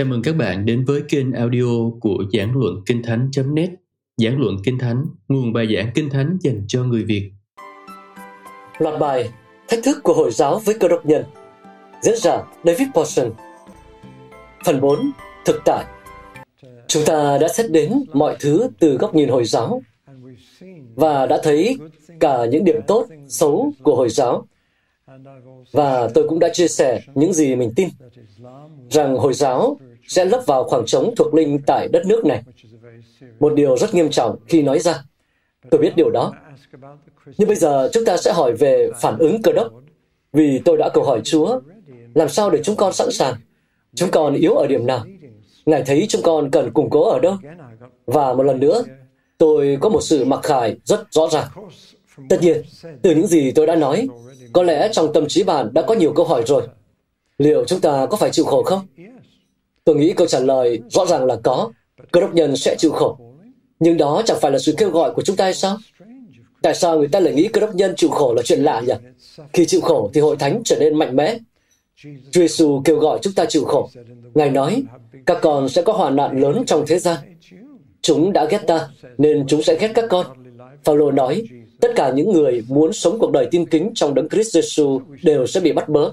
Chào mừng các bạn đến với kênh audio của Giảng Luận Kinh Thánh.net Giảng Luận Kinh Thánh, nguồn bài giảng Kinh Thánh dành cho người Việt. Loạt bài Thách thức của Hồi giáo với cơ đốc nhân Diễn giả David Paulson. Phần 4 Thực tại. Chúng ta đã xét đến mọi thứ từ góc nhìn Hồi giáo và đã thấy cả những điểm tốt, xấu của Hồi giáo. Và tôi cũng đã chia sẻ những gì mình tin, rằng Hồi giáo sẽ lấp vào khoảng trống thuộc linh tại đất nước này. Một điều rất nghiêm trọng khi nói ra. Tôi biết điều đó. Nhưng bây giờ chúng ta sẽ hỏi về phản ứng cơ đốc. Vì tôi đã cầu hỏi Chúa, làm sao để chúng con sẵn sàng? Chúng con yếu ở điểm nào? Ngài thấy chúng con cần củng cố ở đâu? Và một lần nữa, tôi có một sự mặc khải rất rõ ràng. Tất nhiên, từ những gì tôi đã nói, có lẽ trong tâm trí bạn đã có nhiều câu hỏi rồi. Liệu chúng ta có phải chịu khổ không? Tôi nghĩ câu trả lời rõ ràng là có. Cơ đốc nhân sẽ chịu khổ. Nhưng đó chẳng phải là sự kêu gọi của chúng ta hay sao? Tại sao người ta lại nghĩ cơ đốc nhân chịu khổ là chuyện lạ nhỉ? Khi chịu khổ thì hội thánh trở nên mạnh mẽ. Chúa Giêsu kêu gọi chúng ta chịu khổ. Ngài nói, các con sẽ có hoàn nạn lớn trong thế gian. Chúng đã ghét ta, nên chúng sẽ ghét các con. Phaolô nói, tất cả những người muốn sống cuộc đời tin kính trong đấng Christ Jesus đều sẽ bị bắt bớ.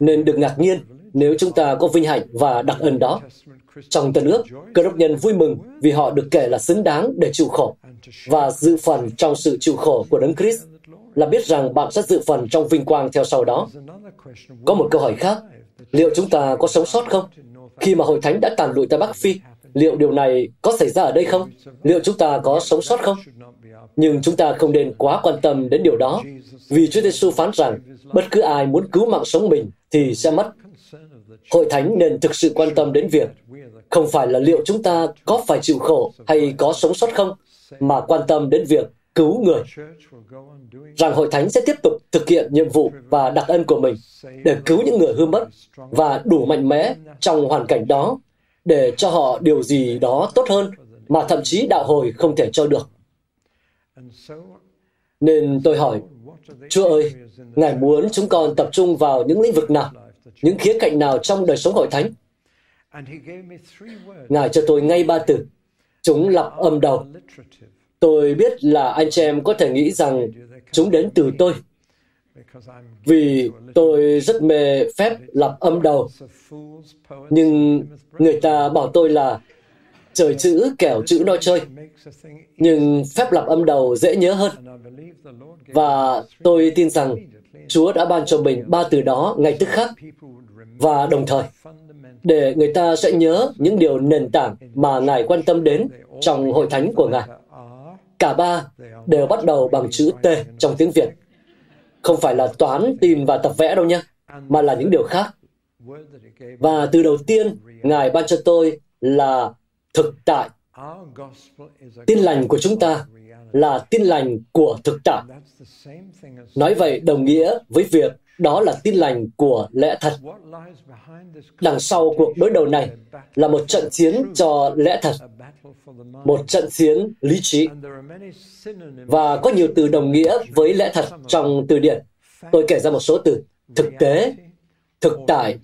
Nên đừng ngạc nhiên nếu chúng ta có vinh hạnh và đặc ân đó. Trong tân ước, cơ đốc nhân vui mừng vì họ được kể là xứng đáng để chịu khổ và dự phần trong sự chịu khổ của đấng Christ là biết rằng bạn sẽ dự phần trong vinh quang theo sau đó. Có một câu hỏi khác, liệu chúng ta có sống sót không? Khi mà hội thánh đã tàn lụi tại Bắc Phi, liệu điều này có xảy ra ở đây không? Liệu chúng ta có sống sót không? Nhưng chúng ta không nên quá quan tâm đến điều đó, vì Chúa Giêsu phán rằng bất cứ ai muốn cứu mạng sống mình thì sẽ mất. Hội thánh nên thực sự quan tâm đến việc không phải là liệu chúng ta có phải chịu khổ hay có sống sót không, mà quan tâm đến việc cứu người. Rằng hội thánh sẽ tiếp tục thực hiện nhiệm vụ và đặc ân của mình để cứu những người hư mất và đủ mạnh mẽ trong hoàn cảnh đó để cho họ điều gì đó tốt hơn mà thậm chí đạo hồi không thể cho được. Nên tôi hỏi, Chúa ơi, Ngài muốn chúng con tập trung vào những lĩnh vực nào, những khía cạnh nào trong đời sống hội thánh? Ngài cho tôi ngay ba từ, chúng lặp âm đầu. Tôi biết là anh chị em có thể nghĩ rằng chúng đến từ tôi, vì tôi rất mê phép lặp âm đầu. Nhưng người ta bảo tôi là trời chữ kẻo chữ nói chơi. Nhưng phép lặp âm đầu dễ nhớ hơn. Và tôi tin rằng Chúa đã ban cho mình ba từ đó ngay tức khắc và đồng thời để người ta sẽ nhớ những điều nền tảng mà Ngài quan tâm đến trong hội thánh của Ngài. Cả ba đều bắt đầu bằng chữ T trong tiếng Việt. Không phải là toán, tin và tập vẽ đâu nhé, mà là những điều khác. Và từ đầu tiên, Ngài ban cho tôi là thực tại. Tin lành của chúng ta là tin lành của thực tại. Nói vậy đồng nghĩa với việc đó là tin lành của lẽ thật. Đằng sau cuộc đối đầu này là một trận chiến cho lẽ thật, một trận chiến lý trí. Và có nhiều từ đồng nghĩa với lẽ thật trong từ điển. Tôi kể ra một số từ. Thực tế, thực tại,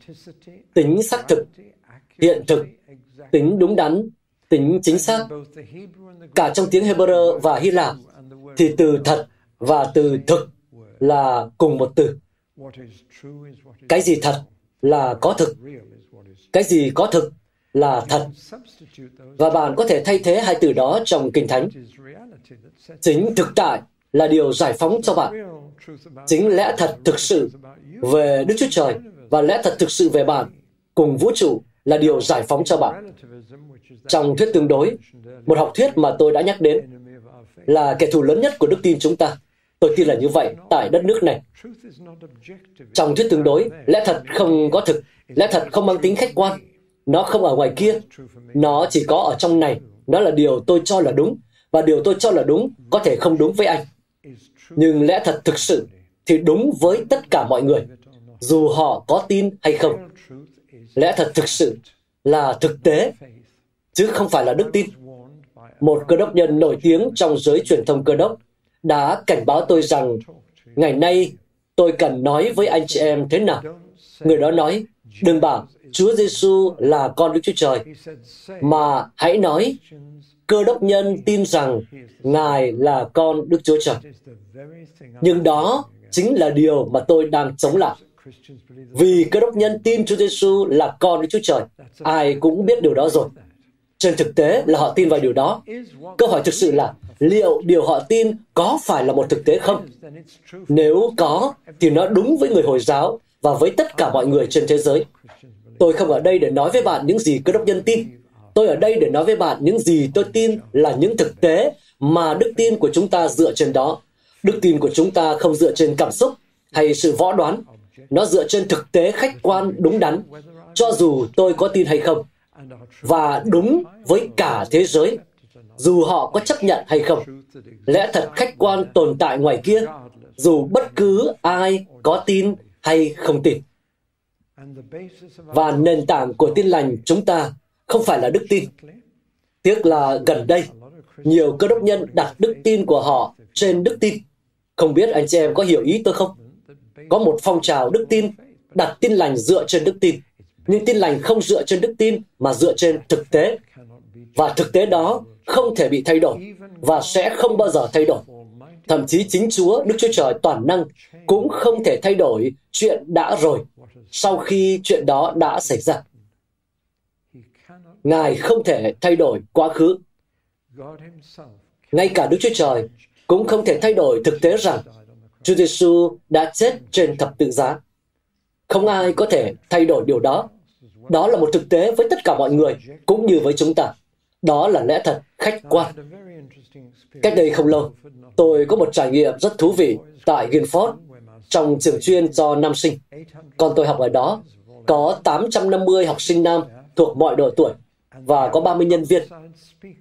tính xác thực, hiện thực, tính đúng đắn, tính chính xác. Cả trong tiếng Hebrew và Hy Lạp, thì từ thật và từ thực là cùng một từ. Cái gì thật là có thực. Cái gì có thực là thật. Và bạn có thể thay thế hai từ đó trong Kinh Thánh. Chính thực tại là điều giải phóng cho bạn. Chính lẽ thật thực sự về Đức Chúa Trời và lẽ thật thực sự về bạn cùng vũ trụ là điều giải phóng cho bạn. Trong thuyết tương đối, một học thuyết mà tôi đã nhắc đến là kẻ thù lớn nhất của đức tin chúng ta. Tôi tin là như vậy tại đất nước này. Trong thuyết tương đối, lẽ thật không có thực, lẽ thật không mang tính khách quan. Nó không ở ngoài kia, nó chỉ có ở trong này. Nó là điều tôi cho là đúng, và điều tôi cho là đúng có thể không đúng với anh. Nhưng lẽ thật thực sự thì đúng với tất cả mọi người, dù họ có tin hay không. Lẽ thật thực sự là thực tế, chứ không phải là đức tin. Một cơ đốc nhân nổi tiếng trong giới truyền thông cơ đốc đã cảnh báo tôi rằng ngày nay tôi cần nói với anh chị em thế nào. Người đó nói, đừng bảo Chúa Giêsu là con Đức Chúa Trời, mà hãy nói cơ đốc nhân tin rằng Ngài là con Đức Chúa Trời. Nhưng đó chính là điều mà tôi đang chống lại. Vì cơ đốc nhân tin Chúa Giêsu là con Đức Chúa Trời, ai cũng biết điều đó rồi. Trên thực tế là họ tin vào điều đó. Câu hỏi thực sự là liệu điều họ tin có phải là một thực tế không? Nếu có, thì nó đúng với người Hồi giáo và với tất cả mọi người trên thế giới. Tôi không ở đây để nói với bạn những gì cơ đốc nhân tin. Tôi ở đây để nói với bạn những gì tôi tin là những thực tế mà đức tin của chúng ta dựa trên đó. Đức tin của chúng ta không dựa trên cảm xúc hay sự võ đoán. Nó dựa trên thực tế khách quan đúng đắn, cho dù tôi có tin hay không. Và đúng với cả thế giới, dù họ có chấp nhận hay không. Lẽ thật khách quan tồn tại ngoài kia, dù bất cứ ai có tin hay không tin. Và nền tảng của tin lành chúng ta không phải là đức tin. Tiếc là gần đây, nhiều cơ đốc nhân đặt đức tin của họ trên đức tin. Không biết anh chị em có hiểu ý tôi không? Có một phong trào đức tin đặt tin lành dựa trên đức tin. Nhưng tin lành không dựa trên đức tin mà dựa trên thực tế. Và thực tế đó không thể bị thay đổi và sẽ không bao giờ thay đổi. Thậm chí chính Chúa, Đức Chúa Trời toàn năng cũng không thể thay đổi chuyện đã rồi sau khi chuyện đó đã xảy ra. Ngài không thể thay đổi quá khứ. Ngay cả Đức Chúa Trời cũng không thể thay đổi thực tế rằng Chúa Giêsu đã chết trên thập tự giá. Không ai có thể thay đổi điều đó. Đó là một thực tế với tất cả mọi người, cũng như với chúng ta. Đó là lẽ thật khách quan. Cách đây không lâu, tôi có một trải nghiệm rất thú vị tại Guildford trong trường chuyên cho nam sinh. Còn tôi học ở đó có 850 học sinh nam thuộc mọi độ tuổi và có 30 nhân viên.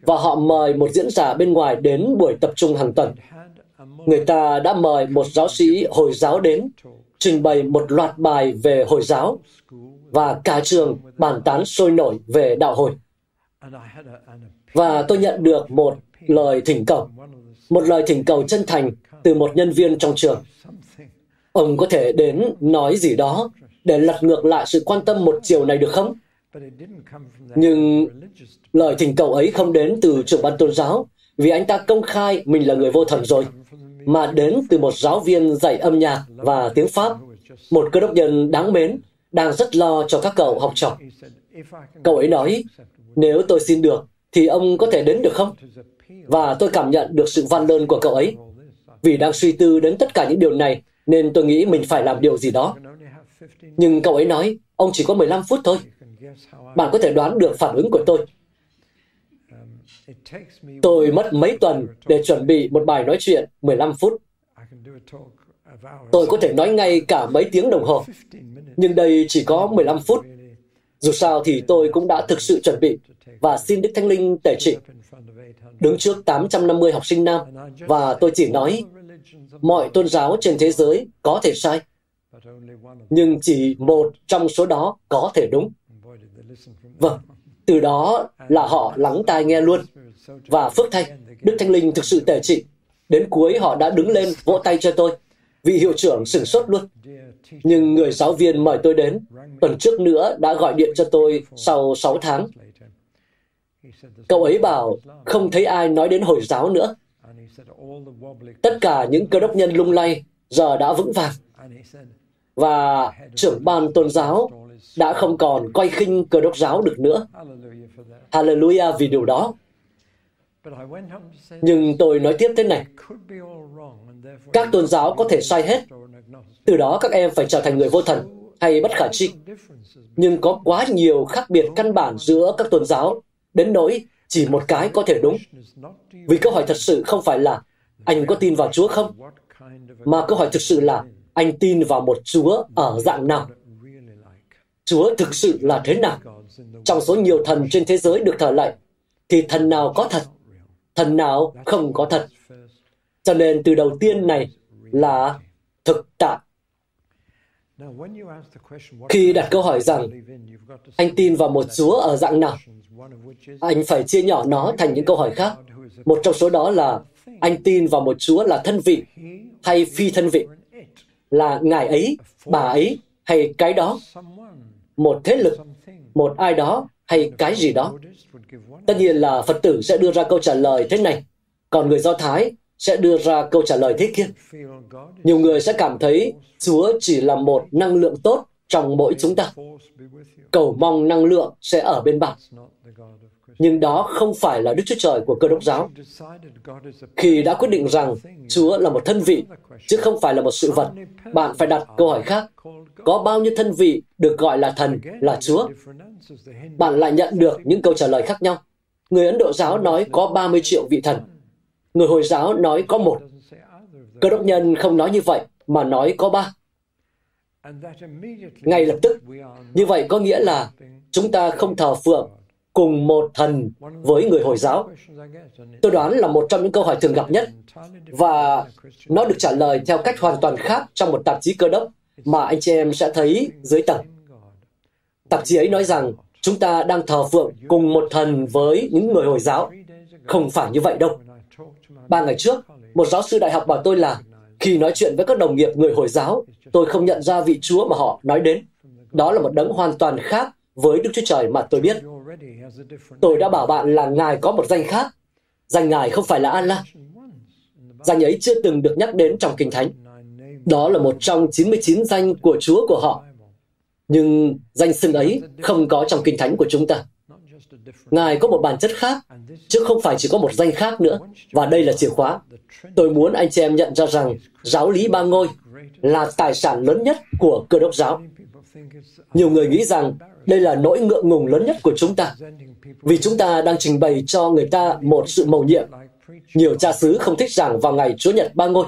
Và họ mời một diễn giả bên ngoài đến buổi tập trung hàng tuần. Người ta đã mời một giáo sĩ Hồi giáo đến trình bày một loạt bài về Hồi giáo và cả trường bàn tán sôi nổi về đạo hồi. Và tôi nhận được một lời thỉnh cầu, một lời thỉnh cầu chân thành từ một nhân viên trong trường. Ông có thể đến nói gì đó để lật ngược lại sự quan tâm một chiều này được không? Nhưng lời thỉnh cầu ấy không đến từ trưởng ban tôn giáo vì anh ta công khai mình là người vô thần rồi, mà đến từ một giáo viên dạy âm nhạc và tiếng Pháp, một cơ đốc nhân đáng mến, đang rất lo cho các cậu học trò. Cậu ấy nói, nếu tôi xin được, thì ông có thể đến được không? Và tôi cảm nhận được sự van lơn của cậu ấy. Vì đang suy tư đến tất cả những điều này, nên tôi nghĩ mình phải làm điều gì đó. Nhưng cậu ấy nói, ông chỉ có 15 phút thôi. Bạn có thể đoán được phản ứng của tôi. Tôi mất mấy tuần để chuẩn bị một bài nói chuyện 15 phút. Tôi có thể nói ngay cả mấy tiếng đồng hồ, nhưng đây chỉ có 15 phút. Dù sao thì tôi cũng đã thực sự chuẩn bị và xin Đức Thánh Linh tể trị. Đứng trước 850 học sinh nam và tôi chỉ nói mọi tôn giáo trên thế giới có thể sai, nhưng chỉ một trong số đó có thể đúng. Vâng, từ đó là họ lắng tai nghe luôn. Và phước thay, Đức Thánh Linh thực sự tề trị. Đến cuối họ đã đứng lên vỗ tay cho tôi. Vị hiệu trưởng sửng sốt luôn. Nhưng người giáo viên mời tôi đến, tuần trước nữa đã gọi điện cho tôi sau 6 tháng. Cậu ấy bảo không thấy ai nói đến Hồi giáo nữa. Tất cả những cơ đốc nhân lung lay giờ đã vững vàng. Và trưởng ban tôn giáo đã không còn coi khinh cơ đốc giáo được nữa. Hallelujah vì điều đó. Nhưng tôi nói tiếp thế này. Các tôn giáo có thể sai hết. Từ đó các em phải trở thành người vô thần hay bất khả tri. Nhưng có quá nhiều khác biệt căn bản giữa các tôn giáo, đến nỗi chỉ một cái có thể đúng. Vì câu hỏi thật sự không phải là anh có tin vào Chúa không? Mà câu hỏi thực sự là anh tin vào một Chúa ở dạng nào? Chúa thực sự là thế nào? Trong số nhiều thần trên thế giới được thờ lạy, thì thần nào có thật? Thần nào không có thật? Cho nên từ đầu tiên này là thực tại. Khi đặt câu hỏi rằng anh tin vào một Chúa ở dạng nào, anh phải chia nhỏ nó thành những câu hỏi khác. Một trong số đó là anh tin vào một Chúa là thân vị hay phi thân vị, là ngài ấy, bà ấy hay cái đó. một thế lực, một ai đó hay cái gì đó. Tất nhiên là Phật tử sẽ đưa ra câu trả lời thế này, còn người Do Thái sẽ đưa ra câu trả lời thế kia. Nhiều người sẽ cảm thấy Chúa chỉ là một năng lượng tốt trong mỗi chúng ta. Cầu mong năng lượng sẽ ở bên bạn. Nhưng đó không phải là Đức Chúa Trời của cơ đốc giáo. Khi đã quyết định rằng Chúa là một thân vị, chứ không phải là một sự vật, bạn phải đặt câu hỏi khác. Có bao nhiêu thân vị được gọi là thần, là Chúa? Bạn lại nhận được những câu trả lời khác nhau. Người Ấn Độ giáo nói có 30 triệu vị thần. Người Hồi giáo nói có một. Cơ đốc nhân không nói như vậy, mà nói có ba. Ngay lập tức, như vậy có nghĩa là chúng ta không thờ phượng cùng một thần với người Hồi giáo? Tôi đoán là một trong những câu hỏi thường gặp nhất và nó được trả lời theo cách hoàn toàn khác trong một tạp chí cơ đốc mà anh chị em sẽ thấy dưới tầng. Tạp chí ấy nói rằng chúng ta đang thờ phượng cùng một thần với những người Hồi giáo. Không phải như vậy đâu. Ba ngày trước, một giáo sư đại học bảo tôi là khi nói chuyện với các đồng nghiệp người Hồi giáo, tôi không nhận ra vị Chúa mà họ nói đến. Đó là một đấng hoàn toàn khác với Đức Chúa Trời mà tôi biết. Tôi đã bảo bạn là Ngài có một danh khác. Danh Ngài không phải là Allah. Danh ấy chưa từng được nhắc đến trong Kinh Thánh. Đó là một trong 99 danh của Chúa của họ. Nhưng danh xưng ấy không có trong Kinh Thánh của chúng ta. Ngài có một bản chất khác, chứ không phải chỉ có một danh khác nữa. Và đây là chìa khóa. Tôi muốn anh chị em nhận ra rằng giáo lý ba ngôi là tài sản lớn nhất của cơ đốc giáo. Nhiều người nghĩ rằng đây là nỗi ngượng ngùng lớn nhất của chúng ta, vì chúng ta đang trình bày cho người ta một sự mầu nhiệm. Nhiều cha xứ không thích giảng vào ngày Chúa Nhật ba ngôi.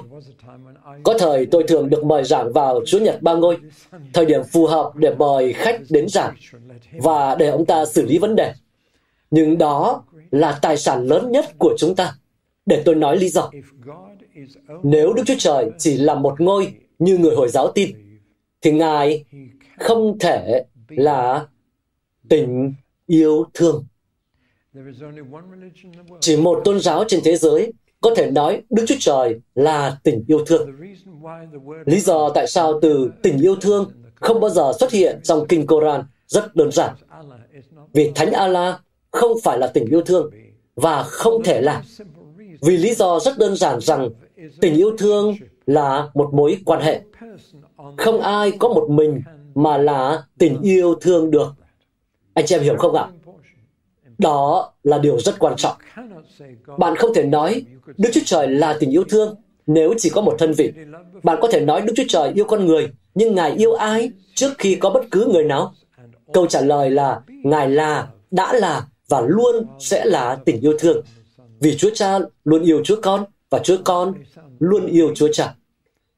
Có thời tôi thường được mời giảng vào Chúa Nhật ba ngôi, thời điểm phù hợp để mời khách đến giảng và để ông ta xử lý vấn đề. Nhưng đó là tài sản lớn nhất của chúng ta. Để tôi nói lý do. Nếu Đức Chúa Trời chỉ là một ngôi như người Hồi giáo tin, thì Ngài không thể là tình yêu thương. Chỉ một tôn giáo trên thế giới có thể nói Đức Chúa Trời là tình yêu thương. Lý do tại sao từ tình yêu thương không bao giờ xuất hiện trong Kinh Koran rất đơn giản. Vì Thánh Allah không phải là tình yêu thương và không thể là. Vì lý do rất đơn giản rằng tình yêu thương là một mối quan hệ. Không ai có một mình mà là tình yêu thương được. Anh chị em hiểu không ạ? Đó là điều rất quan trọng. Bạn không thể nói Đức Chúa Trời là tình yêu thương nếu chỉ có một thân vị. Bạn có thể nói Đức Chúa Trời yêu con người, nhưng Ngài yêu ai trước khi có bất cứ người nào? Câu trả lời là Ngài là, đã là và luôn sẽ là tình yêu thương. Vì Chúa Cha luôn yêu Chúa Con và Chúa Con luôn yêu Chúa Cha.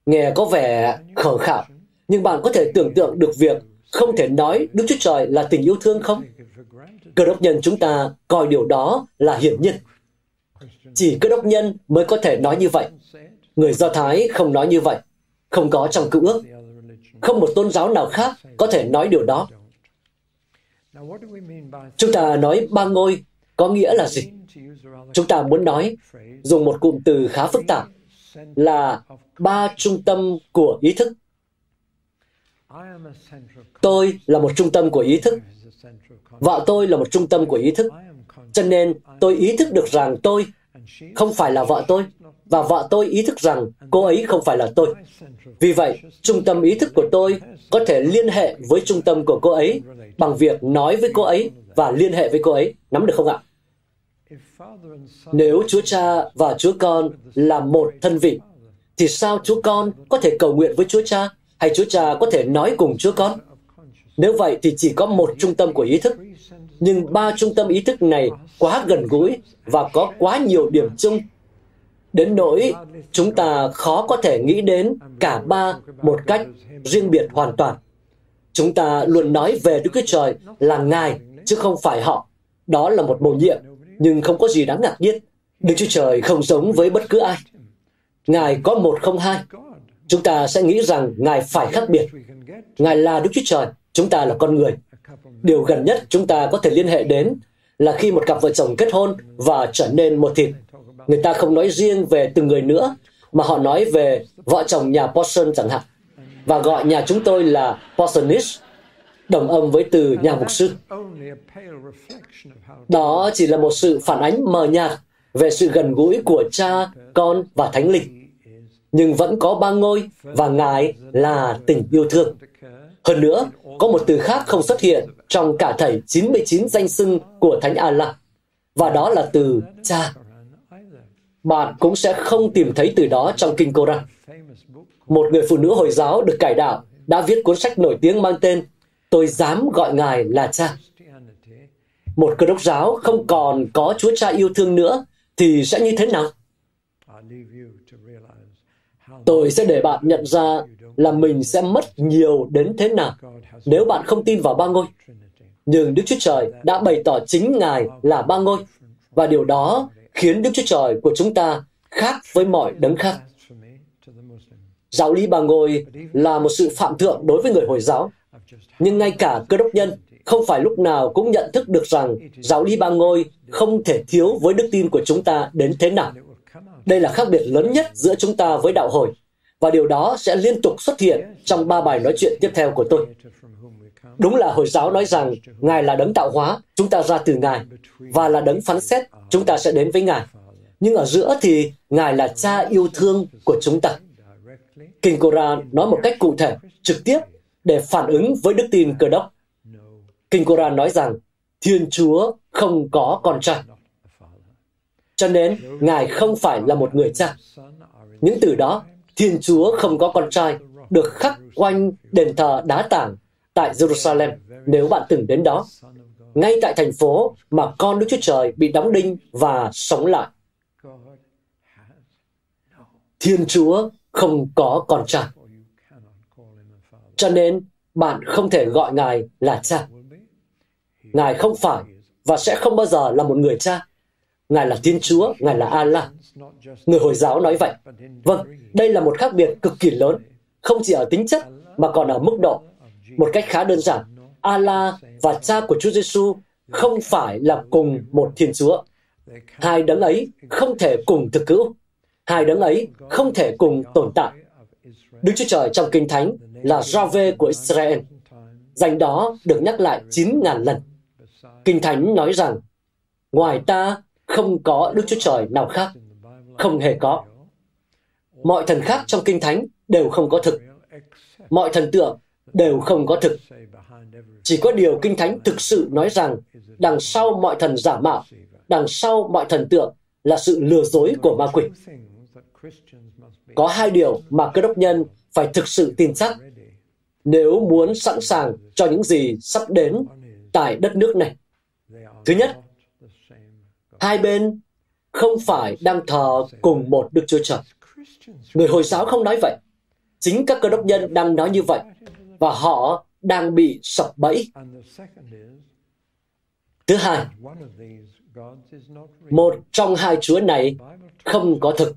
Nghe có vẻ khờ khạo, nhưng bạn có thể tưởng tượng được việc không thể nói Đức Chúa Trời là tình yêu thương không? Cơ đốc nhân chúng ta coi điều đó là hiển nhiên. Chỉ cơ đốc nhân mới có thể nói như vậy. Người Do Thái không nói như vậy. Không có trong cựu ước. Không một tôn giáo nào khác có thể nói điều đó. Chúng ta nói ba ngôi có nghĩa là gì? Chúng ta muốn nói, dùng một cụm từ khá phức tạp, là ba trung tâm của ý thức. Tôi là một trung tâm của ý thức. Vợ tôi là một trung tâm của ý thức. Cho nên tôi ý thức được rằng tôi không phải là vợ tôi, và vợ tôi ý thức rằng cô ấy không phải là tôi. Vì vậy, trung tâm ý thức của tôi có thể liên hệ với trung tâm của cô ấy bằng việc nói với cô ấy và liên hệ với cô ấy. Nắm được không ạ? Nếu Chúa Cha và Chúa Con là một thân vị, thì sao Chúa Con có thể cầu nguyện với Chúa Cha hay Chúa Cha có thể nói cùng Chúa Con? Nếu vậy thì chỉ có một trung tâm của ý thức, nhưng ba trung tâm ý thức này quá gần gũi và có quá nhiều điểm chung đến nỗi chúng ta khó có thể nghĩ đến cả ba một cách riêng biệt hoàn toàn. Chúng ta luôn nói về Đức Chúa Trời là Ngài, chứ không phải họ. Đó là một bổ nhiệm, nhưng không có gì đáng ngạc nhiên. Đức Chúa Trời không giống với bất cứ ai. Ngài có một không hai. Chúng ta sẽ nghĩ rằng Ngài phải khác biệt. Ngài là Đức Chúa Trời, chúng ta là con người. Điều gần nhất chúng ta có thể liên hệ đến là khi một cặp vợ chồng kết hôn và trở nên một thịt. Người ta không nói riêng về từng người nữa, mà họ nói về vợ chồng nhà Paulson chẳng hạn, và gọi nhà chúng tôi là Paulsonish. đồng âm với từ nhà mục sư. Đó chỉ là một sự phản ánh mờ nhạt về sự gần gũi của cha, con và thánh linh. Nhưng vẫn có ba ngôi và Ngài là tình yêu thương. Hơn nữa, có một từ khác không xuất hiện trong cả thảy 99 danh xưng của Thánh Allah, và đó là từ cha. Bạn cũng sẽ không tìm thấy từ đó trong Kinh Koran. Một người phụ nữ Hồi giáo được cải đạo đã viết cuốn sách nổi tiếng mang tên Tôi dám gọi Ngài là cha. Một cơ đốc giáo không còn có Chúa Cha yêu thương nữa thì sẽ như thế nào? Tôi sẽ để bạn nhận ra là mình sẽ mất nhiều đến thế nào nếu bạn không tin vào ba ngôi. Nhưng Đức Chúa Trời đã bày tỏ chính Ngài là ba ngôi, và điều đó khiến Đức Chúa Trời của chúng ta khác với mọi đấng khác. Giáo lý ba ngôi là một sự phạm thượng đối với người Hồi giáo, nhưng ngay cả cơ đốc nhân không phải lúc nào cũng nhận thức được rằng giáo lý ba ngôi không thể thiếu với đức tin của chúng ta đến thế nào. Đây là khác biệt lớn nhất giữa chúng ta với đạo hồi, và điều đó sẽ liên tục xuất hiện trong ba bài nói chuyện tiếp theo của tôi. Đúng là Hồi giáo nói rằng Ngài là đấng tạo hóa, chúng ta ra từ Ngài, và là đấng phán xét, chúng ta sẽ đến với Ngài. Nhưng ở giữa thì Ngài là cha yêu thương của chúng ta. Kinh Koran nói một cách cụ thể, trực tiếp để phản ứng với đức tin cơ đốc. Kinh Koran nói rằng Thiên Chúa không có con trai. Cho nên, Ngài không phải là một người cha. Những từ đó, Thiên Chúa không có con trai, được khắc quanh đền thờ đá tảng tại Jerusalem nếu bạn từng đến đó. Ngay tại thành phố mà con Đức Chúa Trời bị đóng đinh và sống lại. Thiên Chúa không có con trai. Cho nên, bạn không thể gọi Ngài là cha. Ngài không phải và sẽ không bao giờ là một người cha. Ngài là Thiên Chúa, Ngài là Allah. Người Hồi giáo nói vậy. Vâng, đây là một khác biệt cực kỳ lớn, không chỉ ở tính chất mà còn ở mức độ. Một cách khá đơn giản, Allah và cha của Chúa Giêsu không phải là cùng một Thiên Chúa. Hai đấng ấy không thể cùng thực cữu. Hai đấng ấy không thể cùng tồn tại. Đức Chúa Trời trong Kinh Thánh là Jahve của Israel. Danh đó được nhắc lại 9.000 lần. Kinh Thánh nói rằng, ngoài ta không có Đức Chúa Trời nào khác, không hề có. Mọi thần khác trong Kinh Thánh đều không có thực. Mọi thần tượng đều không có thực. Chỉ có điều Kinh Thánh thực sự nói rằng đằng sau mọi thần giả mạo, đằng sau mọi thần tượng là sự lừa dối của ma quỷ. Có hai điều mà cơ đốc nhân phải thực sự tin chắc nếu muốn sẵn sàng cho những gì sắp đến tại đất nước này. Thứ nhất, hai bên không phải đang thờ cùng một Đức Chúa Trời. Người Hồi giáo không nói vậy. Chính các cơ đốc nhân đang nói như vậy và họ đang bị sập bẫy. Thứ hai, một trong hai Chúa này không có thực.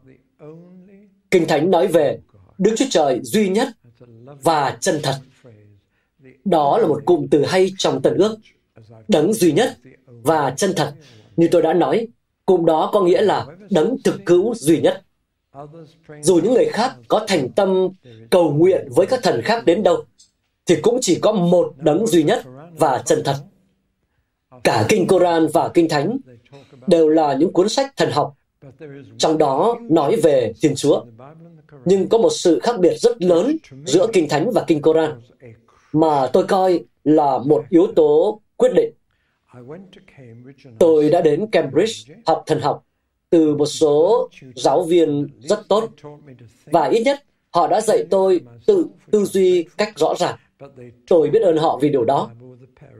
Kinh Thánh nói về Đức Chúa Trời duy nhất và chân thật. Đó là một cụm từ hay trong Tân ước. Đấng duy nhất và chân thật. Như tôi đã nói, cụm đó có nghĩa là đấng thực cứu duy nhất. Dù những người khác có thành tâm cầu nguyện với các thần khác đến đâu, thì cũng chỉ có một đấng duy nhất và chân thật. Cả Kinh Koran và Kinh Thánh đều là những cuốn sách thần học, trong đó nói về Thiên Chúa. Nhưng có một sự khác biệt rất lớn giữa Kinh Thánh và Kinh Koran mà tôi coi là một yếu tố quyết định. Tôi đã đến Cambridge học thần học từ một số giáo viên rất tốt và ít nhất họ đã dạy tôi tự tư duy cách rõ ràng. Tôi biết ơn họ vì điều đó.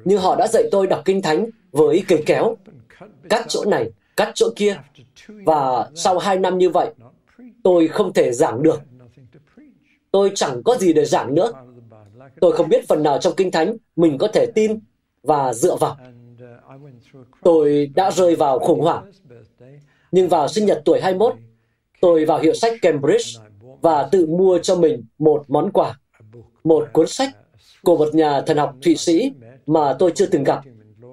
Nhưng họ đã dạy tôi đọc kinh thánh với cây kéo, cắt chỗ này, cắt chỗ kia. Và sau hai năm như vậy, tôi không thể giảng được. Tôi chẳng có gì để giảng nữa. Tôi không biết phần nào trong kinh thánh mình có thể tin và dựa vào. Tôi đã rơi vào khủng hoảng. Nhưng vào sinh nhật tuổi 21, tôi vào hiệu sách Cambridge và tự mua cho mình một món quà, một cuốn sách của một nhà thần học Thụy Sĩ mà tôi chưa từng gặp.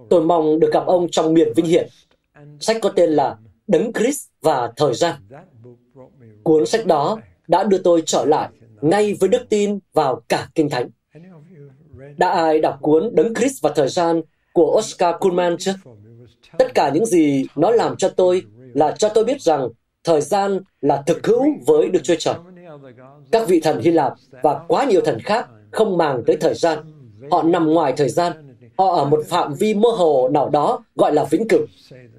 Tôi mong được gặp ông trong miền vinh hiển. Sách có tên là Đấng Christ và Thời gian. Cuốn sách đó đã đưa tôi trở lại ngay với đức tin vào cả Kinh Thánh. Đã ai đọc cuốn Đấng Christ và Thời gian của Oscar Kuhlman chứ. Tất cả những gì nó làm cho tôi là cho tôi biết rằng thời gian là thực hữu với Đức Chúa Trời. Các vị thần Hy Lạp và quá nhiều thần khác không màng tới thời gian. Họ nằm ngoài thời gian. Họ ở một phạm vi mơ hồ nào đó gọi là vĩnh cửu.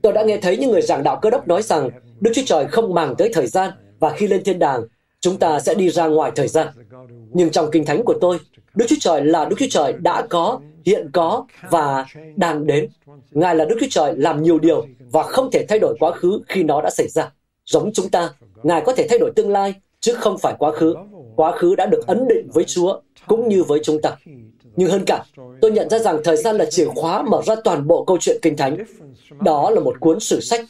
Tôi đã nghe thấy những người giảng đạo cơ đốc nói rằng Đức Chúa Trời không màng tới thời gian và khi lên thiên đàng, chúng ta sẽ đi ra ngoài thời gian. Nhưng trong kinh thánh của tôi, Đức Chúa Trời là Đức Chúa Trời đã có, hiện có và đang đến. Ngài là Đức Chúa Trời làm nhiều điều và không thể thay đổi quá khứ khi nó đã xảy ra. Giống chúng ta, Ngài có thể thay đổi tương lai, chứ không phải quá khứ. Quá khứ đã được ấn định với Chúa, cũng như với chúng ta. Nhưng hơn cả, tôi nhận ra rằng thời gian là chìa khóa mở ra toàn bộ câu chuyện Kinh Thánh. Đó là một cuốn sử sách.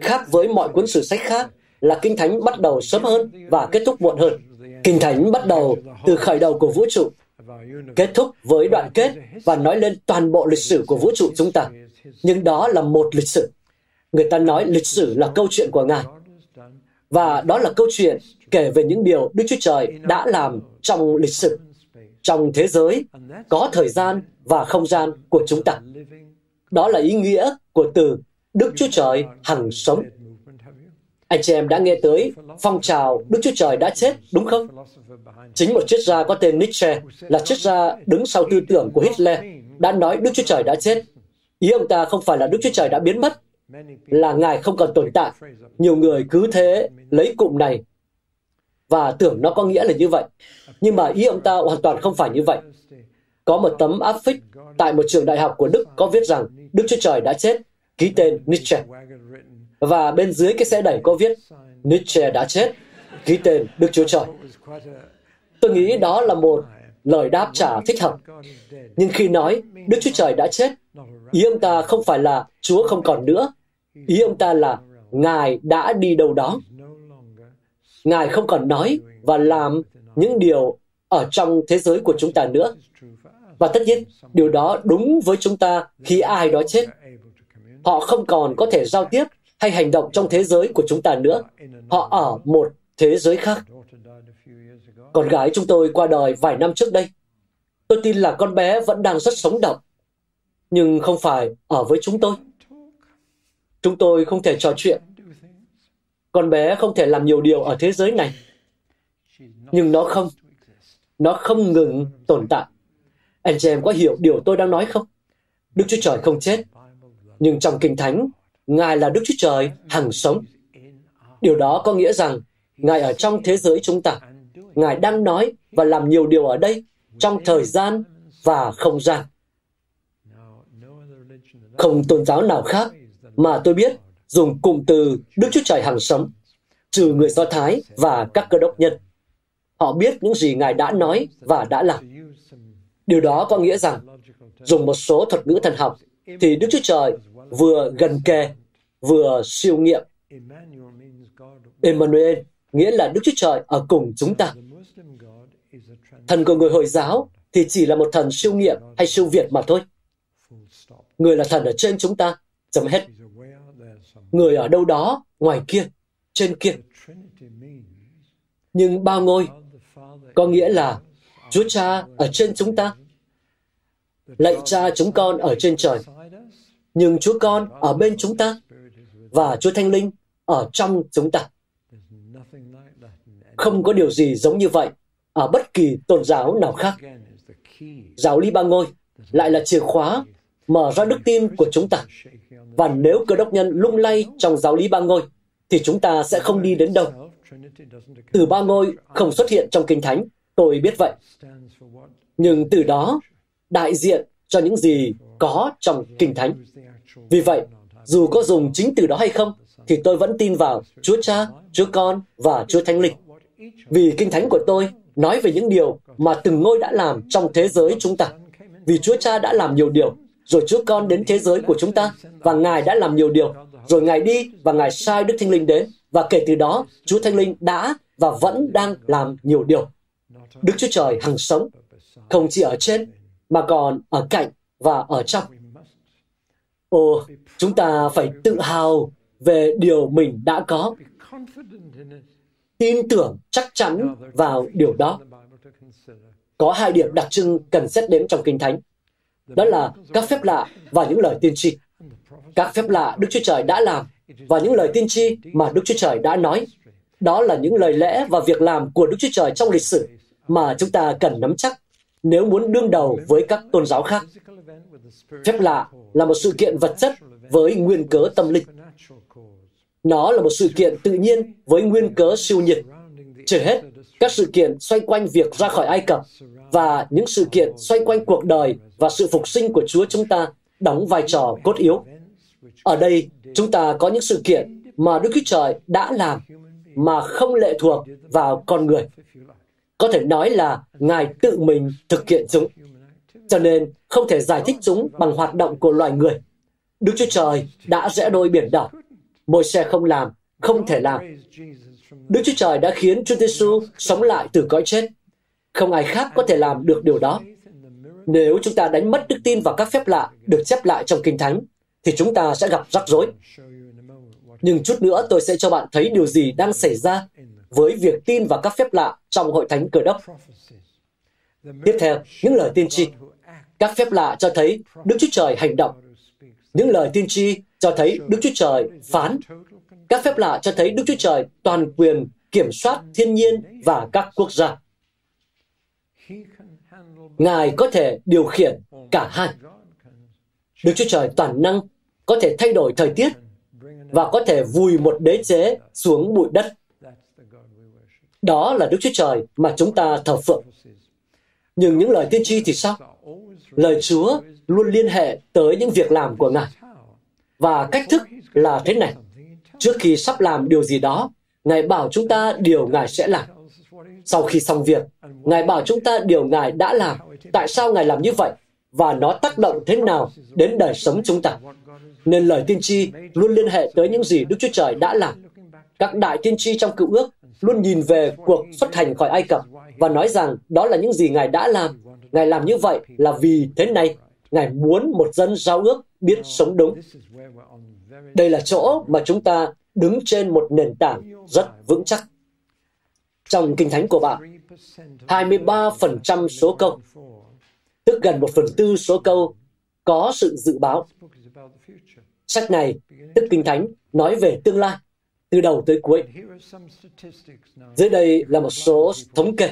Khác với mọi cuốn sử sách khác, là Kinh Thánh bắt đầu sớm hơn và kết thúc muộn hơn. Kinh Thánh bắt đầu từ khởi đầu của vũ trụ, kết thúc với đoạn kết và nói lên toàn bộ lịch sử của vũ trụ chúng ta. Nhưng đó là một lịch sử. Người ta nói lịch sử là câu chuyện của Ngài. Và đó là câu chuyện kể về những điều Đức Chúa Trời đã làm trong lịch sử, trong thế giới, có thời gian và không gian của chúng ta. Đó là ý nghĩa của từ Đức Chúa Trời hằng sống. Anh chị em đã nghe tới phong trào Đức Chúa Trời đã chết, đúng không? Chính một triết gia có tên Nietzsche là triết gia đứng sau tư tưởng của Hitler đã nói Đức Chúa Trời đã chết. Ý ông ta không phải là Đức Chúa Trời đã biến mất, là Ngài không còn tồn tại. Nhiều người cứ thế lấy cụm này và tưởng nó có nghĩa là như vậy. Nhưng mà ý ông ta hoàn toàn không phải như vậy. Có một tấm áp phích tại một trường đại học của Đức có viết rằng Đức Chúa Trời đã chết, ký tên Nietzsche. Và bên dưới cái xe đẩy có viết Nietzsche đã chết, ký tên Đức Chúa Trời. Tôi nghĩ đó là một lời đáp trả thích hợp. Nhưng khi nói Đức Chúa Trời đã chết, ý ông ta không phải là Chúa không còn nữa. Ý ông ta là Ngài đã đi đâu đó. Ngài không còn nói và làm những điều ở trong thế giới của chúng ta nữa. Và tất nhiên, điều đó đúng với chúng ta khi ai đó chết. Họ không còn có thể giao tiếp hay hành động trong thế giới của chúng ta nữa. Họ ở một thế giới khác. Con gái chúng tôi qua đời vài năm trước đây. Tôi tin là con bé vẫn đang rất sống động, nhưng không phải ở với chúng tôi. Chúng tôi không thể trò chuyện. Con bé không thể làm nhiều điều ở thế giới này. Nhưng nó không. Nó không ngừng tồn tại. Anh chị em có hiểu điều tôi đang nói không? Đức Chúa Trời không chết. Nhưng trong Kinh Thánh, Ngài là Đức Chúa Trời hằng sống. Điều đó có nghĩa rằng Ngài ở trong thế giới chúng ta. Ngài đang nói và làm nhiều điều ở đây trong thời gian và không gian. Không tôn giáo nào khác mà tôi biết dùng cụm từ Đức Chúa Trời hằng sống, trừ người Do Thái và các cơ đốc nhân. Họ biết những gì Ngài đã nói và đã làm. Điều đó có nghĩa rằng, dùng một số thuật ngữ thần học, thì Đức Chúa Trời vừa gần kề, vừa siêu nghiệm. Emmanuel nghĩa là Đức Chúa Trời ở cùng chúng ta. Thần của người Hồi giáo thì chỉ là một thần siêu nghiệm hay siêu việt mà thôi. Người là thần ở trên chúng ta, chấm hết. Người ở đâu đó, ngoài kia, trên kia. Nhưng ba ngôi có nghĩa là Chúa Cha ở trên chúng ta. Lạy Cha chúng con ở trên trời. Nhưng Chúa Con ở bên chúng ta và Chúa Thanh Linh ở trong chúng ta. Không có điều gì giống như vậy ở bất kỳ tôn giáo nào khác. Giáo lý ba ngôi lại là chìa khóa mở ra đức tin của chúng ta. Và nếu cơ đốc nhân lung lay trong giáo lý ba ngôi, thì chúng ta sẽ không đi đến đâu. Từ ba ngôi không xuất hiện trong Kinh Thánh, tôi biết vậy. Nhưng từ đó, đại diện cho những gì có trong Kinh Thánh. Vì vậy, dù có dùng chính từ đó hay không, thì tôi vẫn tin vào Chúa Cha, Chúa Con và Chúa Thánh Linh. Vì Kinh Thánh của tôi nói về những điều mà từng ngôi đã làm trong thế giới chúng ta. Vì Chúa Cha đã làm nhiều điều, rồi Chúa Con đến thế giới của chúng ta, và Ngài đã làm nhiều điều, rồi Ngài đi và Ngài sai Đức Thánh Linh đến, và kể từ đó, Chúa Thánh Linh đã và vẫn đang làm nhiều điều. Đức Chúa Trời hằng sống, không chỉ ở trên, mà còn ở cạnh và ở trong. Ồ, chúng ta phải tự hào về điều mình đã có tin tưởng chắc chắn vào điều đó. có hai điểm đặc trưng cần xét đến trong Kinh Thánh. Đó là các phép lạ và những lời tiên tri. Các phép lạ Đức Chúa Trời đã làm và những lời tiên tri mà Đức Chúa Trời đã nói. Đó là những lời lẽ và việc làm của Đức Chúa Trời trong lịch sử mà chúng ta cần nắm chắc nếu muốn đương đầu với các tôn giáo khác. Phép lạ là một sự kiện vật chất với nguyên cớ tâm linh. Nó là một sự kiện tự nhiên với nguyên cớ siêu nhiệt. Trừ hết, các sự kiện xoay quanh việc ra khỏi Ai Cập và những sự kiện xoay quanh cuộc đời và sự phục sinh của Chúa chúng ta đóng vai trò cốt yếu. Ở đây, chúng ta có những sự kiện mà Đức Chúa Trời đã làm mà không lệ thuộc vào con người. Có thể nói là Ngài tự mình thực hiện chúng. Cho nên, không thể giải thích chúng bằng hoạt động của loài người. Đức Chúa Trời đã rẽ đôi biển đỏ. Môi xe không làm, không thể làm. Đức Chúa Trời đã khiến Chúa Giêsu sống lại từ cõi chết. Không ai khác có thể làm được điều đó. Nếu chúng ta đánh mất đức tin vào các phép lạ được chép lại trong Kinh Thánh, thì chúng ta sẽ gặp rắc rối. Nhưng chút nữa tôi sẽ cho bạn thấy điều gì đang xảy ra với việc tin vào các phép lạ trong hội thánh cơ đốc. Tiếp theo, những lời tiên tri. Các phép lạ cho thấy Đức Chúa Trời hành động. Những lời tiên tri cho thấy Đức Chúa Trời phán. Các phép lạ cho thấy Đức Chúa Trời toàn quyền kiểm soát thiên nhiên và các quốc gia. Ngài có thể điều khiển cả hai. Đức Chúa Trời toàn năng có thể thay đổi thời tiết và có thể vùi một đế chế xuống bụi đất. Đó là Đức Chúa Trời mà chúng ta thờ phượng. Nhưng những lời tiên tri thì sao? Lời Chúa luôn liên hệ tới những việc làm của Ngài. Và cách thức là thế này. Trước khi sắp làm điều gì đó, Ngài bảo chúng ta điều Ngài sẽ làm. Sau khi xong việc, Ngài bảo chúng ta điều Ngài đã làm. Tại sao Ngài làm như vậy? Và nó tác động thế nào đến đời sống chúng ta? Nên lời tiên tri luôn liên hệ tới những gì Đức Chúa Trời đã làm. Các đại tiên tri trong cựu ước luôn nhìn về cuộc xuất hành khỏi Ai Cập và nói rằng đó là những gì Ngài đã làm. Ngài làm như vậy là vì thế này, Ngài muốn một dân giao ước biết sống đúng. Đây là chỗ mà chúng ta đứng trên một nền tảng rất vững chắc. Trong Kinh Thánh của bạn, 23% số câu, tức gần một phần tư số câu, có sự dự báo. Sách này, tức Kinh Thánh, nói về tương lai, từ đầu tới cuối. Dưới đây là một số thống kê.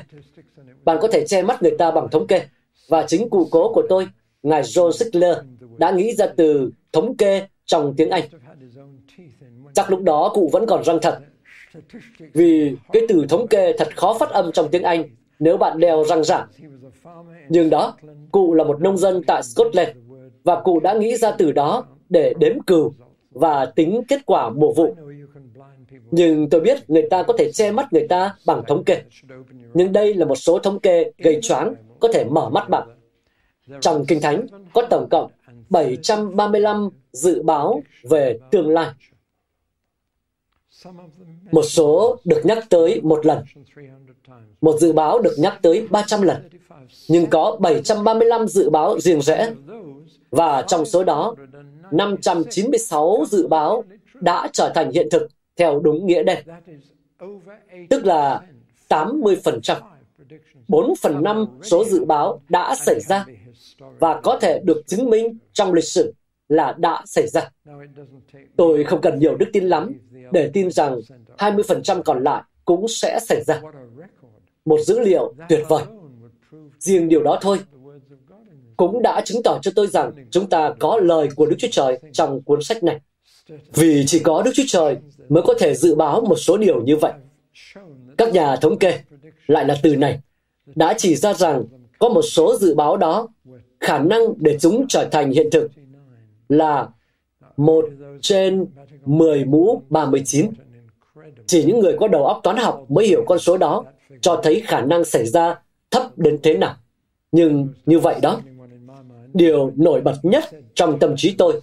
Bạn có thể che mắt người ta bằng thống kê. Và chính cụ cố của tôi, Ngài John Sickler, đã nghĩ ra từ thống kê trong tiếng Anh. Chắc lúc đó cụ vẫn còn răng thật. Vì cái từ thống kê thật khó phát âm trong tiếng Anh nếu bạn đeo răng giả. Nhưng đó, cụ là một nông dân tại Scotland và cụ đã nghĩ ra từ đó để đếm cừu và tính kết quả mùa vụ. Nhưng tôi biết người ta có thể che mắt người ta bằng thống kê. Nhưng đây là một số thống kê gây choáng, có thể mở mắt bạn. Trong Kinh Thánh có tổng cộng 735 dự báo về tương lai. Một số được nhắc tới một lần. Một dự báo được nhắc tới 300 lần. Nhưng có 735 dự báo riêng rẽ. Và trong số đó, 596 dự báo đã trở thành hiện thực theo đúng nghĩa đen. Tức là 80%. 4 phần 5 số dự báo đã xảy ra và có thể được chứng minh trong lịch sử là đã xảy ra. Tôi không cần nhiều đức tin lắm để tin rằng 20% còn lại cũng sẽ xảy ra. Một dữ liệu tuyệt vời. Riêng điều đó thôi cũng đã chứng tỏ cho tôi rằng chúng ta có lời của Đức Chúa Trời trong cuốn sách này. Vì chỉ có Đức Chúa Trời mới có thể dự báo một số điều như vậy. Các nhà thống kê, lại là từ này, đã chỉ ra rằng có một số dự báo đó khả năng để chúng trở thành hiện thực là một trên 10 mũ 39. Chỉ những người có đầu óc toán học mới hiểu con số đó, cho thấy khả năng xảy ra thấp đến thế nào. Nhưng như vậy đó, điều nổi bật nhất trong tâm trí tôi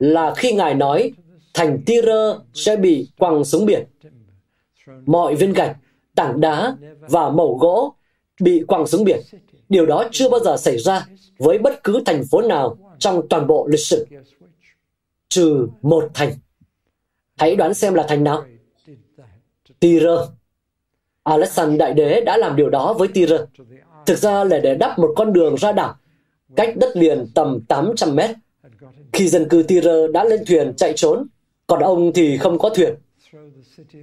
là khi Ngài nói thành Tyre sẽ bị quăng xuống biển. Mọi viên gạch, tảng đá và mẩu gỗ bị quăng xuống biển. Điều đó chưa bao giờ xảy ra với bất cứ thành phố nào trong toàn bộ lịch sử. Trừ một thành. Hãy đoán xem là thành nào? Tyre. Alexander Đại Đế đã làm điều đó với Tyre. Thực ra là để đắp một con đường ra đảo, cách đất liền tầm 800 mét. Khi dân cư Tyre đã lên thuyền chạy trốn, còn ông thì không có thuyền.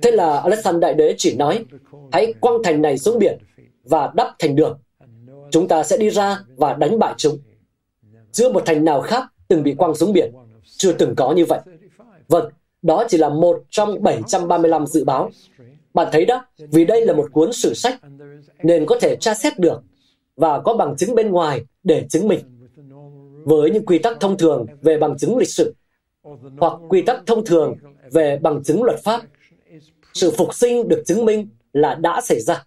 Thế là Alexander Đại Đế chỉ nói, hãy quăng thành này xuống biển và đắp thành đường. Chúng ta sẽ đi ra và đánh bại chúng. Giữa một thành nào khác từng bị quăng xuống biển, chưa từng có như vậy. Vâng, đó chỉ là một trong 735 dự báo. Bạn thấy đó, vì đây là một cuốn sử sách, nên có thể tra xét được và có bằng chứng bên ngoài để chứng minh. Với những quy tắc thông thường về bằng chứng lịch sử, hoặc quy tắc thông thường về bằng chứng luật pháp, sự phục sinh được chứng minh là đã xảy ra,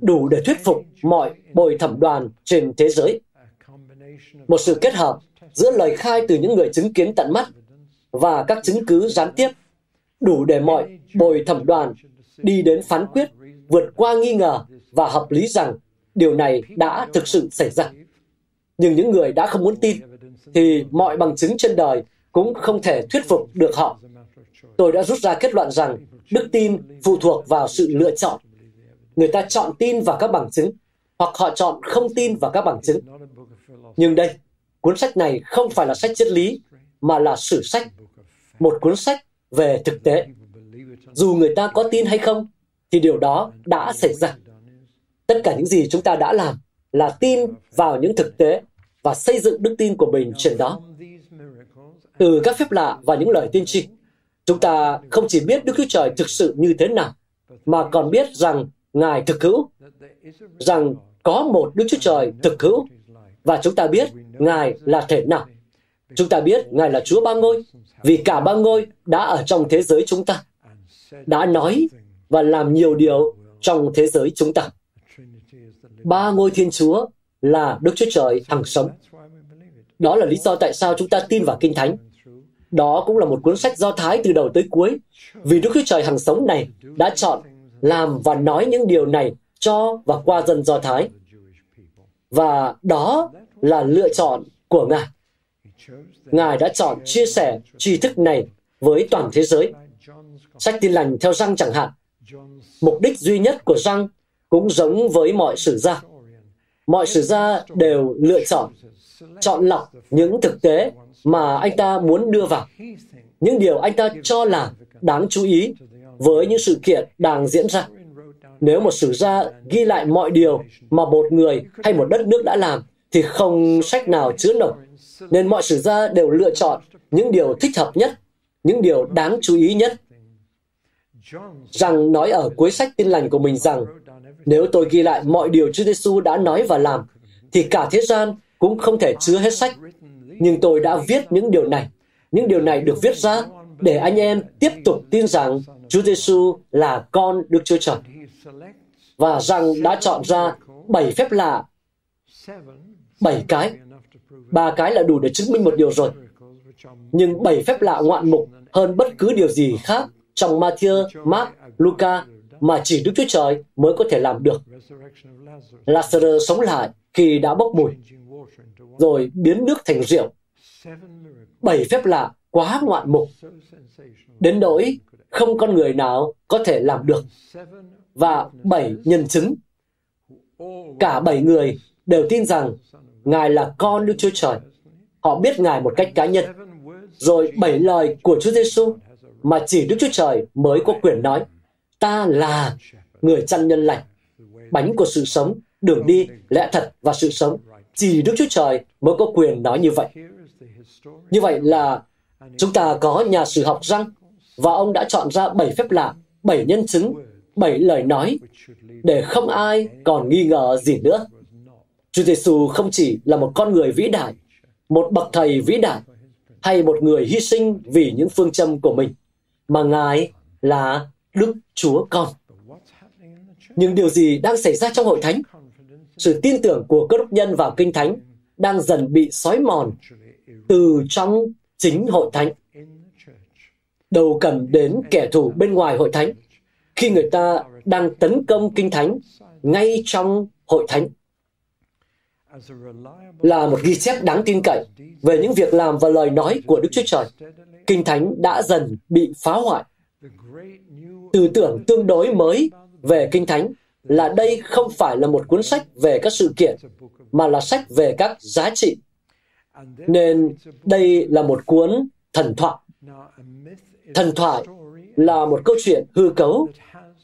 đủ để thuyết phục mọi bồi thẩm đoàn trên thế giới. Một sự kết hợp giữa lời khai từ những người chứng kiến tận mắt và các chứng cứ gián tiếp đủ để mọi bồi thẩm đoàn đi đến phán quyết vượt qua nghi ngờ và hợp lý rằng điều này đã thực sự xảy ra. Nhưng những người đã không muốn tin thì mọi bằng chứng trên đời cũng không thể thuyết phục được họ. Tôi đã rút ra kết luận rằng đức tin phụ thuộc vào sự lựa chọn. Người ta chọn tin vào các bằng chứng hoặc họ chọn không tin vào các bằng chứng. Nhưng đây, cuốn sách này không phải là sách triết lý mà là sử sách, một cuốn sách về thực tế. Dù người ta có tin hay không, thì điều đó đã xảy ra. Tất cả những gì chúng ta đã làm là tin vào những thực tế và xây dựng đức tin của mình trên đó. Từ các phép lạ và những lời tiên tri, chúng ta không chỉ biết Đức Chúa Trời thực sự như thế nào, mà còn biết rằng Ngài thực hữu, rằng có một Đức Chúa Trời thực hữu, và chúng ta biết Ngài là thể nào. Chúng ta biết Ngài là Chúa ba ngôi, vì cả ba ngôi đã ở trong thế giới chúng ta, đã nói và làm nhiều điều trong thế giới chúng ta. Ba ngôi Thiên Chúa là Đức Chúa Trời hằng sống. Đó là lý do tại sao chúng ta tin vào Kinh Thánh. Đó cũng là một cuốn sách do Thái từ đầu tới cuối, vì Đức Chúa Trời hằng sống này đã chọn làm và nói những điều này cho và qua dân Do Thái. Và đó là lựa chọn của Ngài. Ngài đã chọn chia sẻ tri thức này với toàn thế giới. Sách tin lành theo răng chẳng hạn. Mục đích duy nhất của răng cũng giống với mọi sử gia. Mọi sử gia đều lựa chọn, chọn lọc những thực tế mà anh ta muốn đưa vào. Những điều anh ta cho là đáng chú ý với những sự kiện đang diễn ra. Nếu một sử gia ghi lại mọi điều mà một người hay một đất nước đã làm, thì không sách nào chứa nổi nên mọi sử gia đều lựa chọn những điều thích hợp nhất, những điều đáng chú ý nhất. Rằng nói ở cuối sách tin lành của mình rằng, nếu tôi ghi lại mọi điều Chúa Giêsu đã nói và làm, thì cả thế gian cũng không thể chứa hết sách. Nhưng tôi đã viết những điều này. Những điều này được viết ra để anh em tiếp tục tin rằng Chúa Giêsu là con Đức Chúa Trời. Và rằng đã chọn ra bảy phép lạ, bảy cái ba cái là đủ để chứng minh một điều rồi. Nhưng bảy phép lạ ngoạn mục hơn bất cứ điều gì khác trong Matthew, Mark, Luca mà chỉ Đức Chúa Trời mới có thể làm được. Lazarus sống lại khi đã bốc mùi, rồi biến nước thành rượu. Bảy phép lạ quá ngoạn mục, đến nỗi không con người nào có thể làm được. Và bảy nhân chứng, cả bảy người đều tin rằng Ngài là con Đức Chúa Trời. Họ biết Ngài một cách cá nhân. Rồi bảy lời của Chúa Giêsu mà chỉ Đức Chúa Trời mới có quyền nói. Ta là người chăn nhân lành, bánh của sự sống, đường đi, lẽ thật và sự sống. Chỉ Đức Chúa Trời mới có quyền nói như vậy. Như vậy là chúng ta có nhà sử học răng và ông đã chọn ra bảy phép lạ, bảy nhân chứng, bảy lời nói để không ai còn nghi ngờ gì nữa. Chúa Giêsu không chỉ là một con người vĩ đại, một bậc thầy vĩ đại, hay một người hy sinh vì những phương châm của mình, mà Ngài là Đức Chúa Con. Nhưng điều gì đang xảy ra trong hội thánh? Sự tin tưởng của cơ đốc nhân vào Kinh Thánh đang dần bị xói mòn từ trong chính hội thánh. Đầu cần đến kẻ thù bên ngoài hội thánh, khi người ta đang tấn công Kinh Thánh ngay trong hội thánh là một ghi chép đáng tin cậy về những việc làm và lời nói của Đức Chúa Trời. Kinh Thánh đã dần bị phá hoại. Tư tưởng tương đối mới về Kinh Thánh là đây không phải là một cuốn sách về các sự kiện, mà là sách về các giá trị. Nên đây là một cuốn thần thoại. Thần thoại là một câu chuyện hư cấu,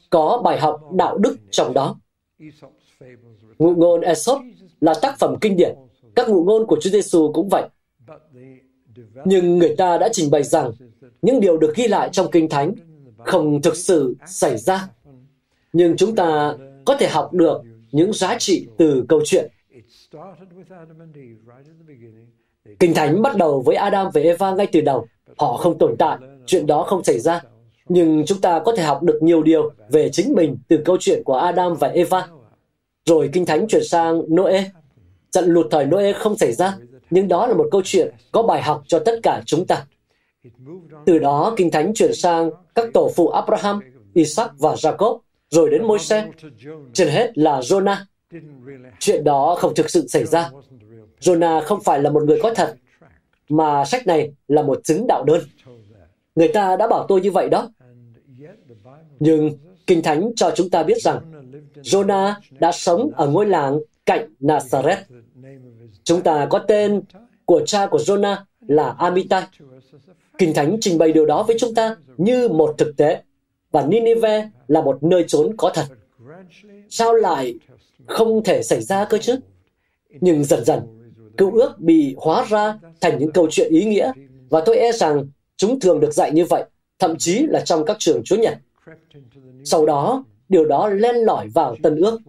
có bài học đạo đức trong đó. Ngụ ngôn Aesop là tác phẩm kinh điển. Các ngụ ngôn của Chúa Giêsu cũng vậy. Nhưng người ta đã trình bày rằng những điều được ghi lại trong Kinh Thánh không thực sự xảy ra. Nhưng chúng ta có thể học được những giá trị từ câu chuyện. Kinh Thánh bắt đầu với Adam và Eva ngay từ đầu. Họ không tồn tại, chuyện đó không xảy ra. Nhưng chúng ta có thể học được nhiều điều về chính mình từ câu chuyện của Adam và Eva. Rồi Kinh Thánh chuyển sang Noe. Trận lụt thời Noe không xảy ra, nhưng đó là một câu chuyện có bài học cho tất cả chúng ta. Từ đó, Kinh Thánh chuyển sang các tổ phụ Abraham, Isaac và Jacob, rồi đến Môi-se. Trên hết là Jonah. Chuyện đó không thực sự xảy ra. Jonah không phải là một người có thật, mà sách này là một chứng đạo đơn. Người ta đã bảo tôi như vậy đó. Nhưng Kinh Thánh cho chúng ta biết rằng Jonah đã sống ở ngôi làng cạnh Nazareth. Chúng ta có tên của cha của Jonah là Amitai. Kinh Thánh trình bày điều đó với chúng ta như một thực tế và Nineveh là một nơi trốn có thật. Sao lại không thể xảy ra cơ chứ? Nhưng dần dần, cựu ước bị hóa ra thành những câu chuyện ý nghĩa và tôi e rằng chúng thường được dạy như vậy, thậm chí là trong các trường Chúa Nhật. Sau đó, điều đó len lỏi vào tân ước.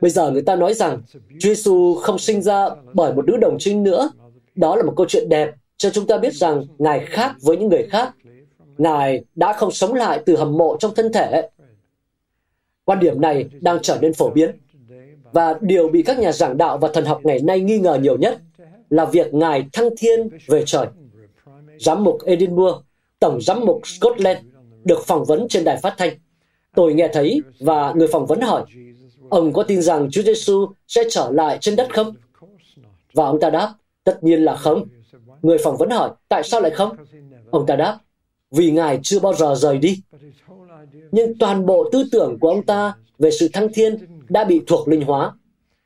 Bây giờ người ta nói rằng Chúa Giêsu không sinh ra bởi một đứa đồng trinh nữa. Đó là một câu chuyện đẹp cho chúng ta biết rằng Ngài khác với những người khác. Ngài đã không sống lại từ hầm mộ trong thân thể. Quan điểm này đang trở nên phổ biến. Và điều bị các nhà giảng đạo và thần học ngày nay nghi ngờ nhiều nhất là việc Ngài thăng thiên về trời. Giám mục Edinburgh, Tổng giám mục Scotland được phỏng vấn trên đài phát thanh. Tôi nghe thấy và người phỏng vấn hỏi, ông có tin rằng Chúa Giêsu sẽ trở lại trên đất không? Và ông ta đáp, tất nhiên là không. Người phỏng vấn hỏi, tại sao lại không? Ông ta đáp, vì Ngài chưa bao giờ rời đi. Nhưng toàn bộ tư tưởng của ông ta về sự thăng thiên đã bị thuộc linh hóa.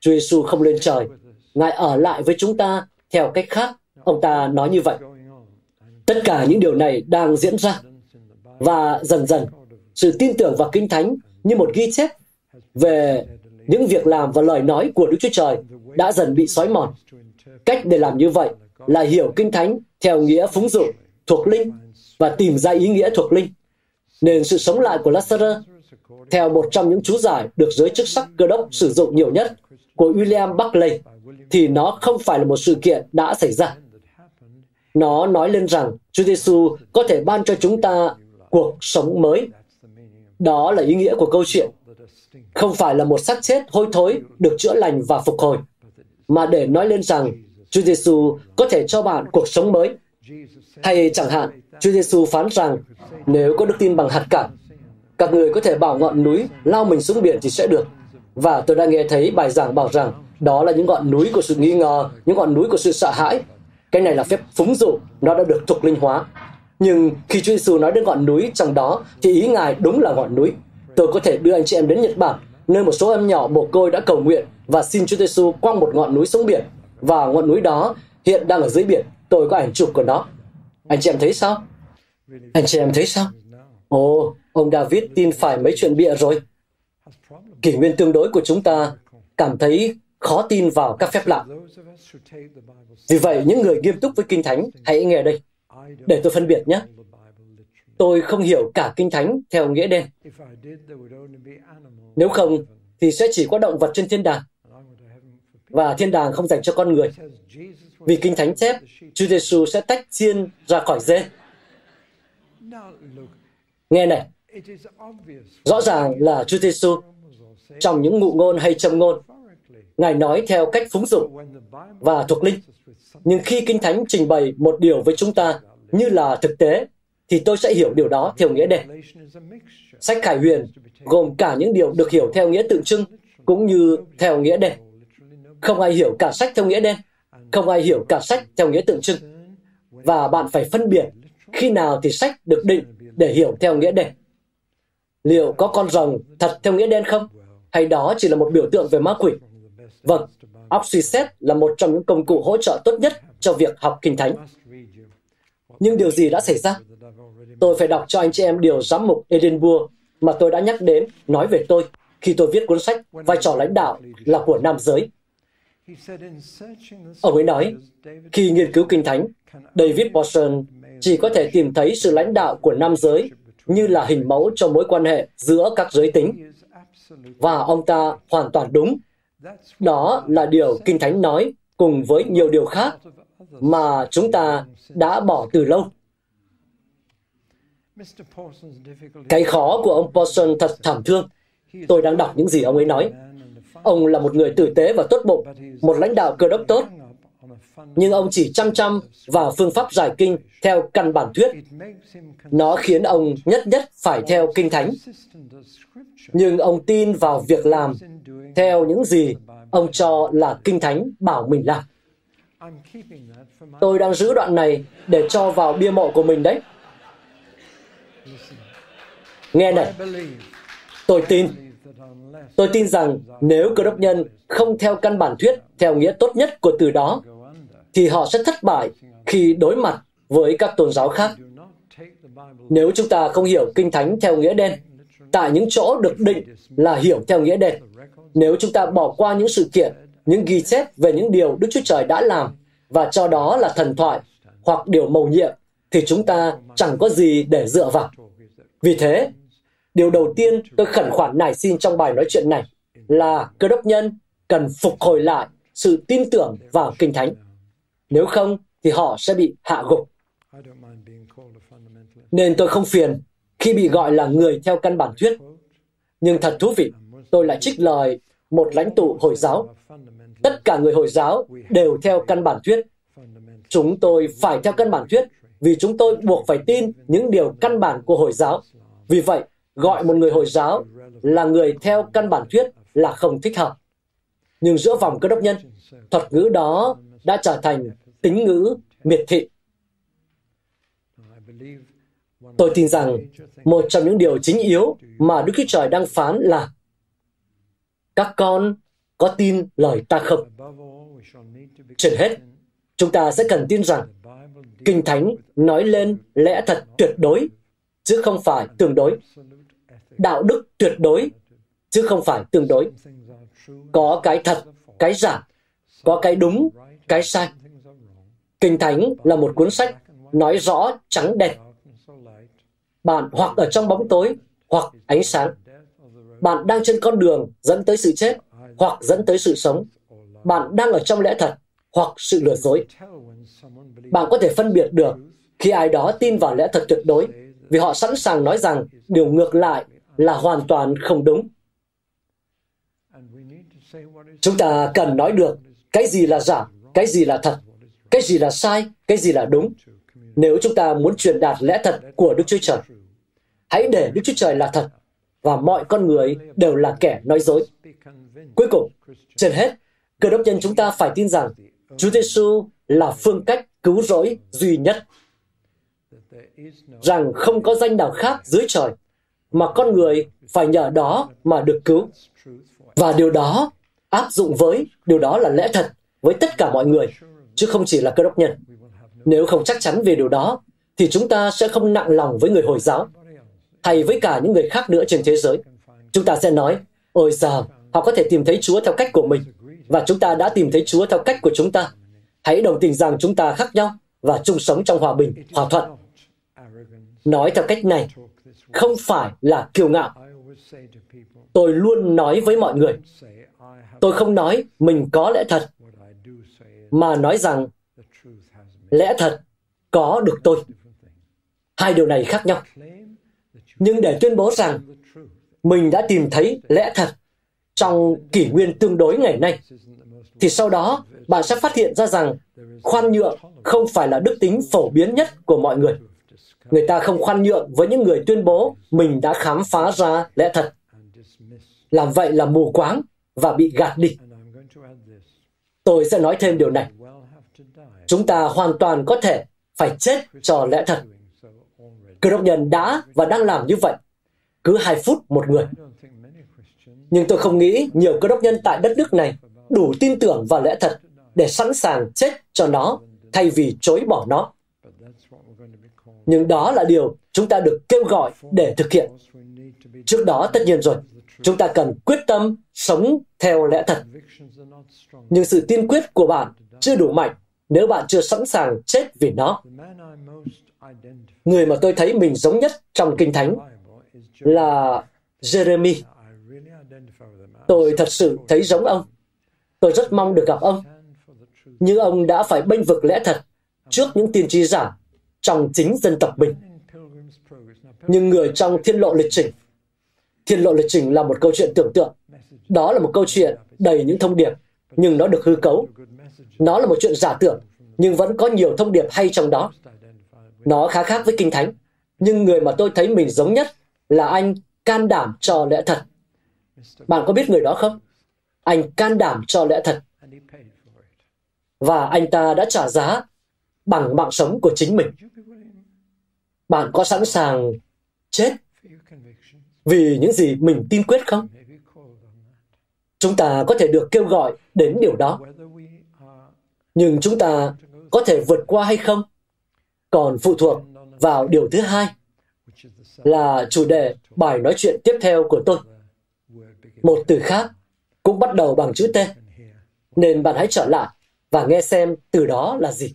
Chúa Giêsu không lên trời. Ngài ở lại với chúng ta theo cách khác. Ông ta nói như vậy. Tất cả những điều này đang diễn ra. Và dần dần, sự tin tưởng vào Kinh Thánh như một ghi chép về những việc làm và lời nói của Đức Chúa Trời đã dần bị xói mòn. Cách để làm như vậy là hiểu Kinh Thánh theo nghĩa phúng dụ, thuộc linh và tìm ra ý nghĩa thuộc linh. Nên sự sống lại của Lazarus theo một trong những chú giải được giới chức sắc cơ đốc sử dụng nhiều nhất của William Buckley thì nó không phải là một sự kiện đã xảy ra. Nó nói lên rằng Chúa Giêsu có thể ban cho chúng ta cuộc sống mới. Đó là ý nghĩa của câu chuyện. Không phải là một xác chết hôi thối được chữa lành và phục hồi, mà để nói lên rằng Chúa Giêsu có thể cho bạn cuộc sống mới. Hay chẳng hạn, Chúa Giêsu phán rằng nếu có đức tin bằng hạt cát, các người có thể bảo ngọn núi lao mình xuống biển thì sẽ được. Và tôi đã nghe thấy bài giảng bảo rằng đó là những ngọn núi của sự nghi ngờ, những ngọn núi của sự sợ hãi. Cái này là phép phúng dụ, nó đã được thuộc linh hóa. Nhưng khi Chúa Giêsu nói đến ngọn núi trong đó, thì ý Ngài đúng là ngọn núi. Tôi có thể đưa anh chị em đến Nhật Bản, nơi một số em nhỏ mồ côi đã cầu nguyện và xin Chúa Giêsu quăng một ngọn núi xuống biển. Và ngọn núi đó hiện đang ở dưới biển. Tôi có ảnh chụp của nó. Anh chị em thấy sao? Anh chị em thấy sao? Ồ, ông David tin phải mấy chuyện bịa rồi. Kỷ nguyên tương đối của chúng ta cảm thấy khó tin vào các phép lạ. Vì vậy, những người nghiêm túc với Kinh Thánh, hãy nghe đây. Để tôi phân biệt nhé. Tôi không hiểu cả Kinh Thánh theo nghĩa đen. Nếu không, thì sẽ chỉ có động vật trên thiên đàng. Và thiên đàng không dành cho con người. Vì Kinh Thánh chép, Chúa Giêsu sẽ tách chiên ra khỏi dê. Nghe này, rõ ràng là Chúa Giêsu trong những ngụ ngôn hay châm ngôn, Ngài nói theo cách phúng dụ và thuộc linh. Nhưng khi Kinh Thánh trình bày một điều với chúng ta như là thực tế, thì tôi sẽ hiểu điều đó theo nghĩa đen. Sách Khải Huyền gồm cả những điều được hiểu theo nghĩa tượng trưng cũng như theo nghĩa đen. Không ai hiểu cả sách theo nghĩa đen, không ai hiểu cả sách theo nghĩa tượng trưng. Và bạn phải phân biệt khi nào thì sách được định để hiểu theo nghĩa đen. Liệu có con rồng thật theo nghĩa đen không? Hay đó chỉ là một biểu tượng về ma quỷ? Vâng, Oxyset là một trong những công cụ hỗ trợ tốt nhất cho việc học Kinh Thánh. Nhưng điều gì đã xảy ra? Tôi phải đọc cho anh chị em điều giám mục Edinburgh mà tôi đã nhắc đến nói về tôi khi tôi viết cuốn sách Vai trò lãnh đạo là của nam giới. Ông ấy nói, khi nghiên cứu Kinh Thánh, David Porson chỉ có thể tìm thấy sự lãnh đạo của nam giới như là hình mẫu cho mối quan hệ giữa các giới tính. Và ông ta hoàn toàn đúng. Đó là điều Kinh Thánh nói cùng với nhiều điều khác mà chúng ta đã bỏ từ lâu. Cái khó của ông Paulson thật thảm thương. Tôi đang đọc những gì ông ấy nói. Ông là một người tử tế và tốt bụng, một lãnh đạo cơ đốc tốt, nhưng ông chỉ chăm chăm vào phương pháp giải kinh theo căn bản thuyết. Nó khiến ông nhất nhất phải theo kinh thánh. Nhưng ông tin vào việc làm theo những gì ông cho là kinh thánh bảo mình làm. Tôi đang giữ đoạn này để cho vào bia mộ của mình đấy. Nghe này, tôi tin, tôi tin rằng nếu cơ đốc nhân không theo căn bản thuyết theo nghĩa tốt nhất của từ đó, thì họ sẽ thất bại khi đối mặt với các tôn giáo khác. Nếu chúng ta không hiểu Kinh Thánh theo nghĩa đen, tại những chỗ được định là hiểu theo nghĩa đen, nếu chúng ta bỏ qua những sự kiện, những ghi chép về những điều Đức Chúa Trời đã làm và cho đó là thần thoại hoặc điều mầu nhiệm, thì chúng ta chẳng có gì để dựa vào. Vì thế, điều đầu tiên tôi khẩn khoản nài xin trong bài nói chuyện này là cơ đốc nhân cần phục hồi lại sự tin tưởng vào Kinh Thánh. Nếu không, thì họ sẽ bị hạ gục. Nên tôi không phiền khi bị gọi là người theo căn bản thuyết. Nhưng thật thú vị, tôi lại trích lời một lãnh tụ Hồi giáo. Tất cả người Hồi giáo đều theo căn bản thuyết. Chúng tôi phải theo căn bản thuyết vì chúng tôi buộc phải tin những điều căn bản của Hồi giáo. Vì vậy, gọi một người Hồi giáo là người theo căn bản thuyết là không thích hợp. Nhưng giữa vòng cơ đốc nhân, thuật ngữ đó đã trở thành tính ngữ miệt thị. Tôi tin rằng một trong những điều chính yếu mà Đức Chúa Trời đang phán là các con có tin lời ta không? Trên hết, chúng ta sẽ cần tin rằng Kinh Thánh nói lên lẽ thật tuyệt đối, chứ không phải tương đối. Đạo đức tuyệt đối, chứ không phải tương đối. Có cái thật, cái giả, có cái đúng, cái sai. Kinh Thánh là một cuốn sách nói rõ trắng đen. Bạn hoặc ở trong bóng tối, hoặc ánh sáng. Bạn đang trên con đường dẫn tới sự chết, hoặc dẫn tới sự sống. Bạn đang ở trong lẽ thật, hoặc sự lừa dối. Bạn có thể phân biệt được khi ai đó tin vào lẽ thật tuyệt đối, vì họ sẵn sàng nói rằng điều ngược lại là hoàn toàn không đúng. Chúng ta cần nói được cái gì là giả, cái gì là thật, cái gì là sai, cái gì là đúng. Nếu chúng ta muốn truyền đạt lẽ thật của Đức Chúa Trời, hãy để Đức Chúa Trời là thật và mọi con người đều là kẻ nói dối. Cuối cùng, trên hết, cơ đốc nhân chúng ta phải tin rằng Chúa Giêsu là phương cách cứu rỗi duy nhất. Rằng không có danh nào khác dưới trời mà con người phải nhờ đó mà được cứu. Và điều đó áp dụng với, điều đó là lẽ thật với tất cả mọi người chứ không chỉ là cơ đốc nhân. Nếu không chắc chắn về điều đó, thì chúng ta sẽ không nặng lòng với người Hồi giáo hay với cả những người khác nữa trên thế giới. Chúng ta sẽ nói, ôi giờ, họ có thể tìm thấy Chúa theo cách của mình, và chúng ta đã tìm thấy Chúa theo cách của chúng ta. Hãy đồng tình rằng chúng ta khác nhau và chung sống trong hòa bình, hòa thuận. Nói theo cách này không phải là kiêu ngạo. Tôi luôn nói với mọi người, tôi không nói mình có lẽ thật, mà nói rằng lẽ thật có được tôi. Hai điều này khác nhau. Nhưng để tuyên bố rằng mình đã tìm thấy lẽ thật trong kỷ nguyên tương đối ngày nay, thì sau đó bạn sẽ phát hiện ra rằng khoan nhượng không phải là đức tính phổ biến nhất của mọi người. Người ta không khoan nhượng với những người tuyên bố mình đã khám phá ra lẽ thật. Làm vậy là mù quáng và bị gạt đi. Tôi sẽ nói thêm điều này. Chúng ta hoàn toàn có thể phải chết cho lẽ thật. Cơ đốc nhân đã và đang làm như vậy. cứ hai phút một người. Nhưng tôi không nghĩ nhiều cơ đốc nhân tại đất nước này đủ tin tưởng vào lẽ thật để sẵn sàng chết cho nó thay vì chối bỏ nó. Nhưng đó là điều chúng ta được kêu gọi để thực hiện. Trước đó tất nhiên rồi, chúng ta cần quyết tâm sống theo lẽ thật. Nhưng sự tiên quyết của bạn chưa đủ mạnh nếu bạn chưa sẵn sàng chết vì nó. Người mà tôi thấy mình giống nhất trong Kinh Thánh là Jeremy. Tôi thật sự thấy giống ông. Tôi rất mong được gặp ông. Nhưng ông đã phải bênh vực lẽ thật trước những tiên tri giả trong chính dân tộc mình. Nhưng người trong thiên lộ lịch trình, thiên lộ lịch trình là một câu chuyện tưởng tượng. Đó là một câu chuyện đầy những thông điệp, nhưng nó được hư cấu. Nó là một chuyện giả tưởng, nhưng vẫn có nhiều thông điệp hay trong đó. Nó khá khác với Kinh Thánh, nhưng người mà tôi thấy mình giống nhất là anh can đảm cho lẽ thật. Bạn có biết người đó không? Anh can đảm cho lẽ thật. Và anh ta đã trả giá bằng mạng sống của chính mình. Bạn có sẵn sàng chết vì những gì mình tin quyết không? Chúng ta có thể được kêu gọi đến điều đó. Nhưng chúng ta có thể vượt qua hay không? Còn phụ thuộc vào điều thứ hai là chủ đề bài nói chuyện tiếp theo của tôi. Một từ khác cũng bắt đầu bằng chữ T. Nên bạn hãy trở lại và nghe xem từ đó là gì.